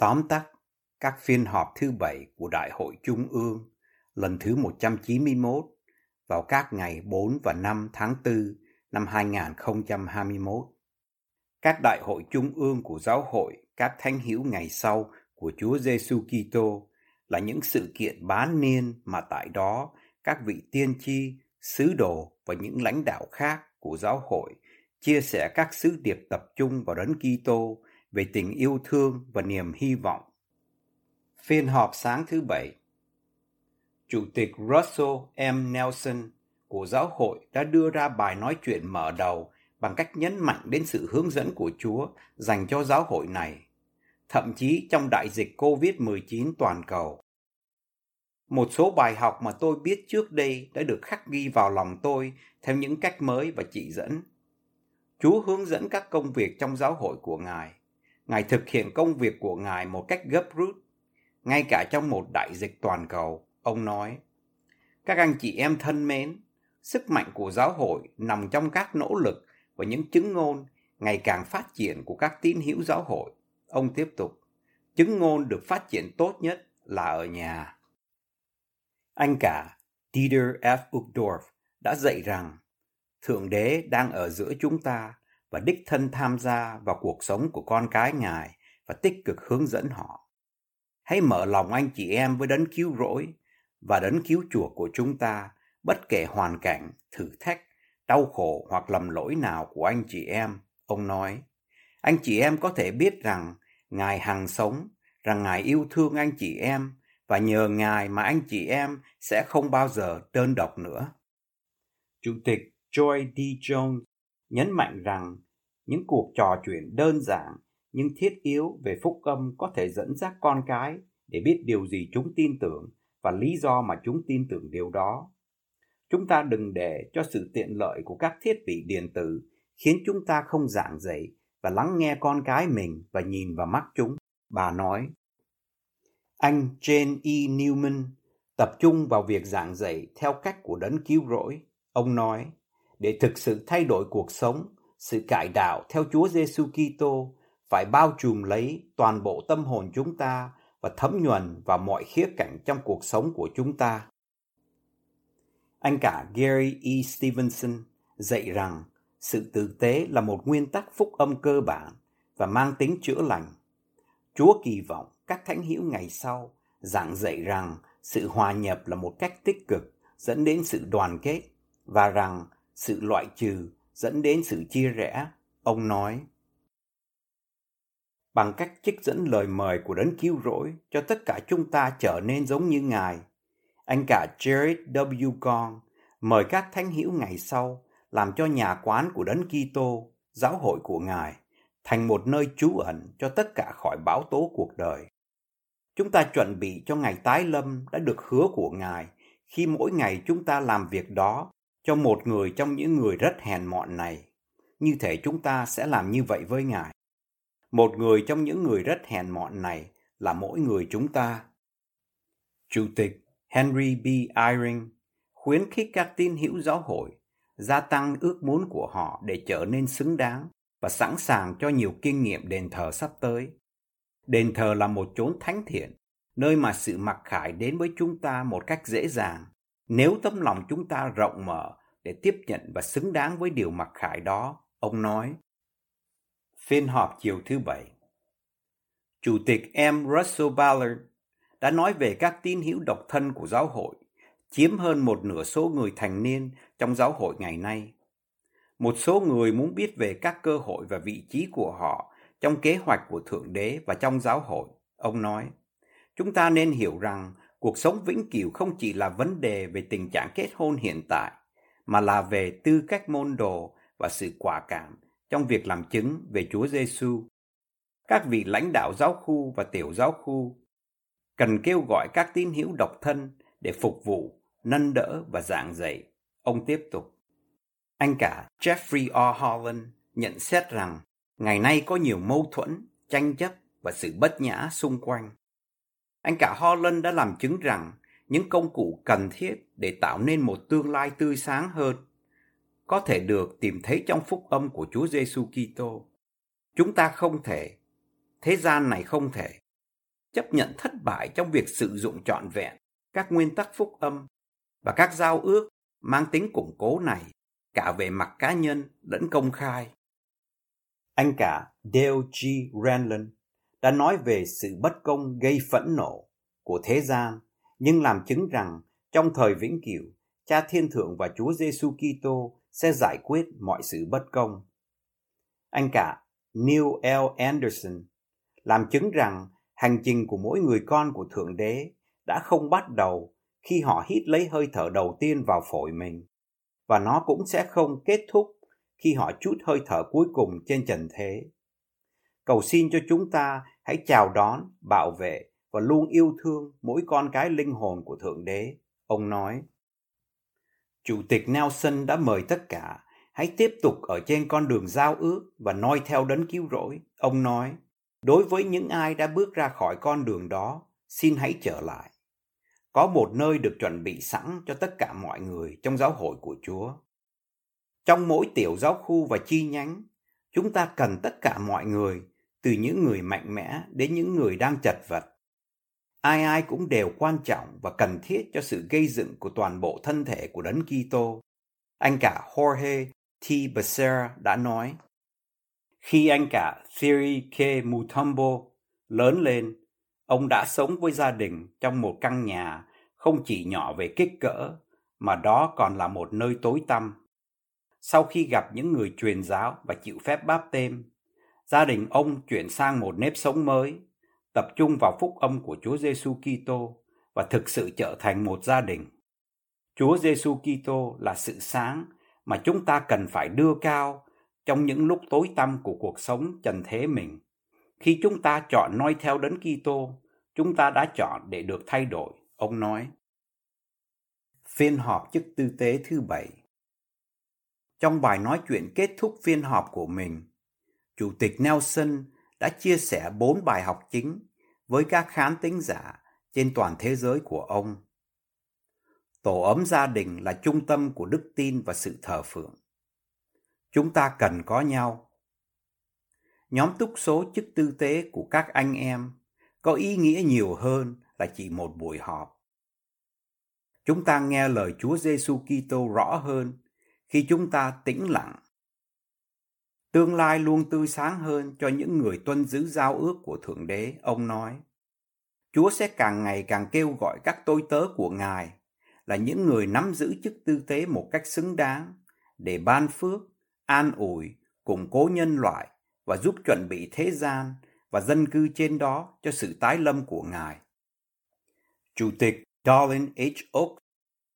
Tóm tắt các phiên họp thứ bảy của Đại hội Trung ương lần thứ 191 vào các ngày 4 và 5 tháng 4 năm 2021. Các đại hội trung ương của giáo hội các thánh hiểu ngày sau của Chúa Giêsu Kitô là những sự kiện bán niên mà tại đó các vị tiên tri, sứ đồ và những lãnh đạo khác của giáo hội chia sẻ các sứ điệp tập trung vào đấng Kitô về tình yêu thương và niềm hy vọng. Phiên họp sáng thứ Bảy Chủ tịch Russell M. Nelson của giáo hội đã đưa ra bài nói chuyện mở đầu bằng cách nhấn mạnh đến sự hướng dẫn của Chúa dành cho giáo hội này, thậm chí trong đại dịch COVID-19 toàn cầu. Một số bài học mà tôi biết trước đây đã được khắc ghi vào lòng tôi theo những cách mới và chỉ dẫn. Chúa hướng dẫn các công việc trong giáo hội của Ngài. Ngài thực hiện công việc của Ngài một cách gấp rút, ngay cả trong một đại dịch toàn cầu, ông nói. Các anh chị em thân mến, sức mạnh của giáo hội nằm trong các nỗ lực và những chứng ngôn ngày càng phát triển của các tín hữu giáo hội. Ông tiếp tục, chứng ngôn được phát triển tốt nhất là ở nhà. Anh cả Dieter F. Uchtdorf đã dạy rằng Thượng Đế đang ở giữa chúng ta và đích thân tham gia vào cuộc sống của con cái Ngài và tích cực hướng dẫn họ. Hãy mở lòng anh chị em với đấng cứu rỗi và đấng cứu chuộc của chúng ta bất kể hoàn cảnh, thử thách, đau khổ hoặc lầm lỗi nào của anh chị em, ông nói. Anh chị em có thể biết rằng Ngài hằng sống, rằng Ngài yêu thương anh chị em và nhờ Ngài mà anh chị em sẽ không bao giờ đơn độc nữa. Chủ tịch Joy D. Jones nhấn mạnh rằng những cuộc trò chuyện đơn giản nhưng thiết yếu về phúc âm có thể dẫn dắt con cái để biết điều gì chúng tin tưởng và lý do mà chúng tin tưởng điều đó. Chúng ta đừng để cho sự tiện lợi của các thiết bị điện tử khiến chúng ta không giảng dạy và lắng nghe con cái mình và nhìn vào mắt chúng. Bà nói, anh Jane E. Newman tập trung vào việc giảng dạy theo cách của đấng cứu rỗi. Ông nói, để thực sự thay đổi cuộc sống, sự cải đạo theo Chúa Giêsu Kitô phải bao trùm lấy toàn bộ tâm hồn chúng ta và thấm nhuần vào mọi khía cạnh trong cuộc sống của chúng ta. Anh cả Gary E. Stevenson dạy rằng sự tử tế là một nguyên tắc phúc âm cơ bản và mang tính chữa lành. Chúa kỳ vọng các thánh hữu ngày sau giảng dạy rằng sự hòa nhập là một cách tích cực dẫn đến sự đoàn kết và rằng sự loại trừ dẫn đến sự chia rẽ, ông nói. Bằng cách trích dẫn lời mời của đấng cứu rỗi cho tất cả chúng ta trở nên giống như Ngài, anh cả Jared W. Gong mời các thánh hữu ngày sau làm cho nhà quán của đấng Kitô, giáo hội của Ngài, thành một nơi trú ẩn cho tất cả khỏi bão tố cuộc đời. Chúng ta chuẩn bị cho ngày tái lâm đã được hứa của Ngài khi mỗi ngày chúng ta làm việc đó cho một người trong những người rất hèn mọn này. Như thể chúng ta sẽ làm như vậy với Ngài. Một người trong những người rất hèn mọn này là mỗi người chúng ta. Chủ tịch Henry B. Eyring khuyến khích các tín hữu giáo hội gia tăng ước muốn của họ để trở nên xứng đáng và sẵn sàng cho nhiều kinh nghiệm đền thờ sắp tới. Đền thờ là một chốn thánh thiện, nơi mà sự mặc khải đến với chúng ta một cách dễ dàng nếu tấm lòng chúng ta rộng mở để tiếp nhận và xứng đáng với điều mặc khải đó, ông nói. Phiên họp chiều thứ Bảy Chủ tịch Em Russell Ballard đã nói về các tín hữu độc thân của giáo hội, chiếm hơn một nửa số người thành niên trong giáo hội ngày nay. Một số người muốn biết về các cơ hội và vị trí của họ trong kế hoạch của Thượng Đế và trong giáo hội. Ông nói, chúng ta nên hiểu rằng cuộc sống vĩnh cửu không chỉ là vấn đề về tình trạng kết hôn hiện tại, mà là về tư cách môn đồ và sự quả cảm trong việc làm chứng về Chúa Giêsu. Các vị lãnh đạo giáo khu và tiểu giáo khu cần kêu gọi các tín hữu độc thân để phục vụ, nâng đỡ và giảng dạy. Ông tiếp tục. Anh cả Jeffrey R. Holland nhận xét rằng ngày nay có nhiều mâu thuẫn, tranh chấp và sự bất nhã xung quanh. Anh cả Holland đã làm chứng rằng những công cụ cần thiết để tạo nên một tương lai tươi sáng hơn có thể được tìm thấy trong phúc âm của Chúa Giêsu Kitô. Chúng ta không thể, thế gian này không thể chấp nhận thất bại trong việc sử dụng trọn vẹn các nguyên tắc phúc âm và các giao ước mang tính củng cố này cả về mặt cá nhân lẫn công khai. Anh cả Dale G. Renlund đã nói về sự bất công gây phẫn nộ của thế gian, nhưng làm chứng rằng trong thời vĩnh cửu, Cha Thiên Thượng và Chúa Giêsu Kitô sẽ giải quyết mọi sự bất công. Anh cả Neil L. Anderson làm chứng rằng hành trình của mỗi người con của Thượng Đế đã không bắt đầu khi họ hít lấy hơi thở đầu tiên vào phổi mình, và nó cũng sẽ không kết thúc khi họ chút hơi thở cuối cùng trên trần thế. Cầu xin cho chúng ta hãy chào đón, bảo vệ và luôn yêu thương mỗi con cái linh hồn của Thượng Đế, ông nói. Chủ tịch Nelson đã mời tất cả hãy tiếp tục ở trên con đường giao ước và noi theo đấng cứu rỗi. Ông nói, đối với những ai đã bước ra khỏi con đường đó, xin hãy trở lại. Có một nơi được chuẩn bị sẵn cho tất cả mọi người trong giáo hội của Chúa. Trong mỗi tiểu giáo khu và chi nhánh, chúng ta cần tất cả mọi người, từ những người mạnh mẽ đến những người đang chật vật. Ai ai cũng đều quan trọng và cần thiết cho sự gây dựng của toàn bộ thân thể của Đấng Kitô. Anh cả Jorge T. Becerra đã nói, khi anh cả Thierry K. Mutombo lớn lên, ông đã sống với gia đình trong một căn nhà không chỉ nhỏ về kích cỡ, mà đó còn là một nơi tối tăm. Sau khi gặp những người truyền giáo và chịu phép báp tên, gia đình ông chuyển sang một nếp sống mới, tập trung vào phúc âm của Chúa Giêsu Kitô và thực sự trở thành một gia đình. Chúa Giêsu Kitô là sự sáng mà chúng ta cần phải đưa cao trong những lúc tối tăm của cuộc sống trần thế mình. Khi chúng ta chọn noi theo đấng Kitô, chúng ta đã chọn để được thay đổi, ông nói. Phiên họp chức tư tế thứ bảy Trong bài nói chuyện kết thúc phiên họp của mình, Chủ tịch Nelson đã chia sẻ bốn bài học chính với các khán tính giả trên toàn thế giới của ông. Tổ ấm gia đình là trung tâm của đức tin và sự thờ phượng. Chúng ta cần có nhau. Nhóm túc số chức tư tế của các anh em có ý nghĩa nhiều hơn là chỉ một buổi họp. Chúng ta nghe lời Chúa Giêsu Kitô rõ hơn khi chúng ta tĩnh lặng Tương lai luôn tươi sáng hơn cho những người tuân giữ giao ước của Thượng Đế, ông nói. Chúa sẽ càng ngày càng kêu gọi các tôi tớ của Ngài là những người nắm giữ chức tư tế một cách xứng đáng để ban phước, an ủi, củng cố nhân loại và giúp chuẩn bị thế gian và dân cư trên đó cho sự tái lâm của Ngài. Chủ tịch Darlin H. Oak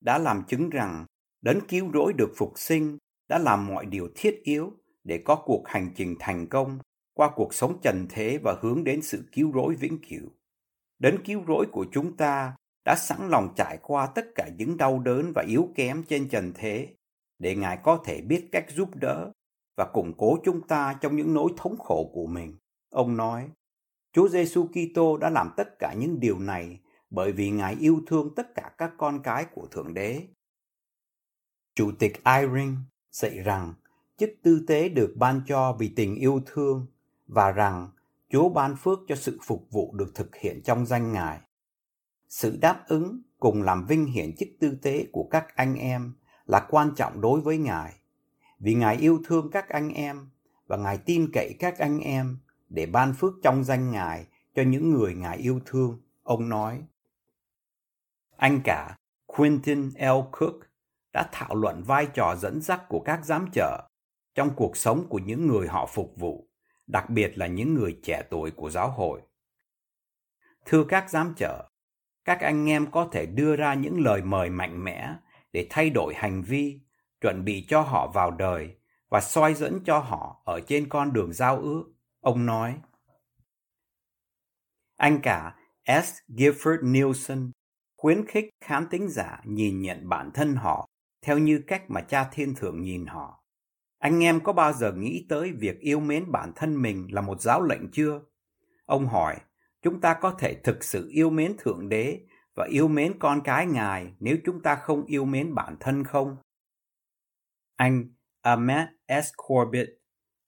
đã làm chứng rằng đấng cứu rỗi được phục sinh đã làm mọi điều thiết yếu để có cuộc hành trình thành công qua cuộc sống trần thế và hướng đến sự cứu rỗi vĩnh cửu. Đến cứu rỗi của chúng ta đã sẵn lòng trải qua tất cả những đau đớn và yếu kém trên trần thế để Ngài có thể biết cách giúp đỡ và củng cố chúng ta trong những nỗi thống khổ của mình. Ông nói, Chúa Giêsu Kitô đã làm tất cả những điều này bởi vì Ngài yêu thương tất cả các con cái của Thượng Đế. Chủ tịch Irene dạy rằng chức tư tế được ban cho vì tình yêu thương và rằng Chúa ban phước cho sự phục vụ được thực hiện trong danh Ngài. Sự đáp ứng cùng làm vinh hiển chức tư tế của các anh em là quan trọng đối với Ngài, vì Ngài yêu thương các anh em và Ngài tin cậy các anh em để ban phước trong danh Ngài cho những người Ngài yêu thương, ông nói. Anh cả Quentin L. Cook đã thảo luận vai trò dẫn dắt của các giám trợ trong cuộc sống của những người họ phục vụ, đặc biệt là những người trẻ tuổi của giáo hội. Thưa các giám trợ, các anh em có thể đưa ra những lời mời mạnh mẽ để thay đổi hành vi, chuẩn bị cho họ vào đời và soi dẫn cho họ ở trên con đường giao ước. Ông nói, Anh cả S. Gifford Nielsen khuyến khích khán tính giả nhìn nhận bản thân họ theo như cách mà cha thiên thượng nhìn họ. Anh em có bao giờ nghĩ tới việc yêu mến bản thân mình là một giáo lệnh chưa? Ông hỏi, chúng ta có thể thực sự yêu mến Thượng Đế và yêu mến con cái Ngài nếu chúng ta không yêu mến bản thân không? Anh Ahmed S. Corbett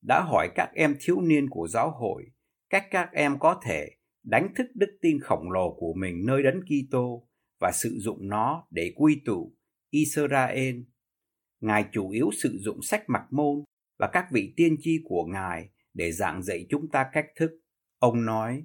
đã hỏi các em thiếu niên của giáo hội cách các em có thể đánh thức đức tin khổng lồ của mình nơi đấng Kitô và sử dụng nó để quy tụ Israel. Ngài chủ yếu sử dụng sách mặc môn và các vị tiên tri của Ngài để giảng dạy chúng ta cách thức. Ông nói,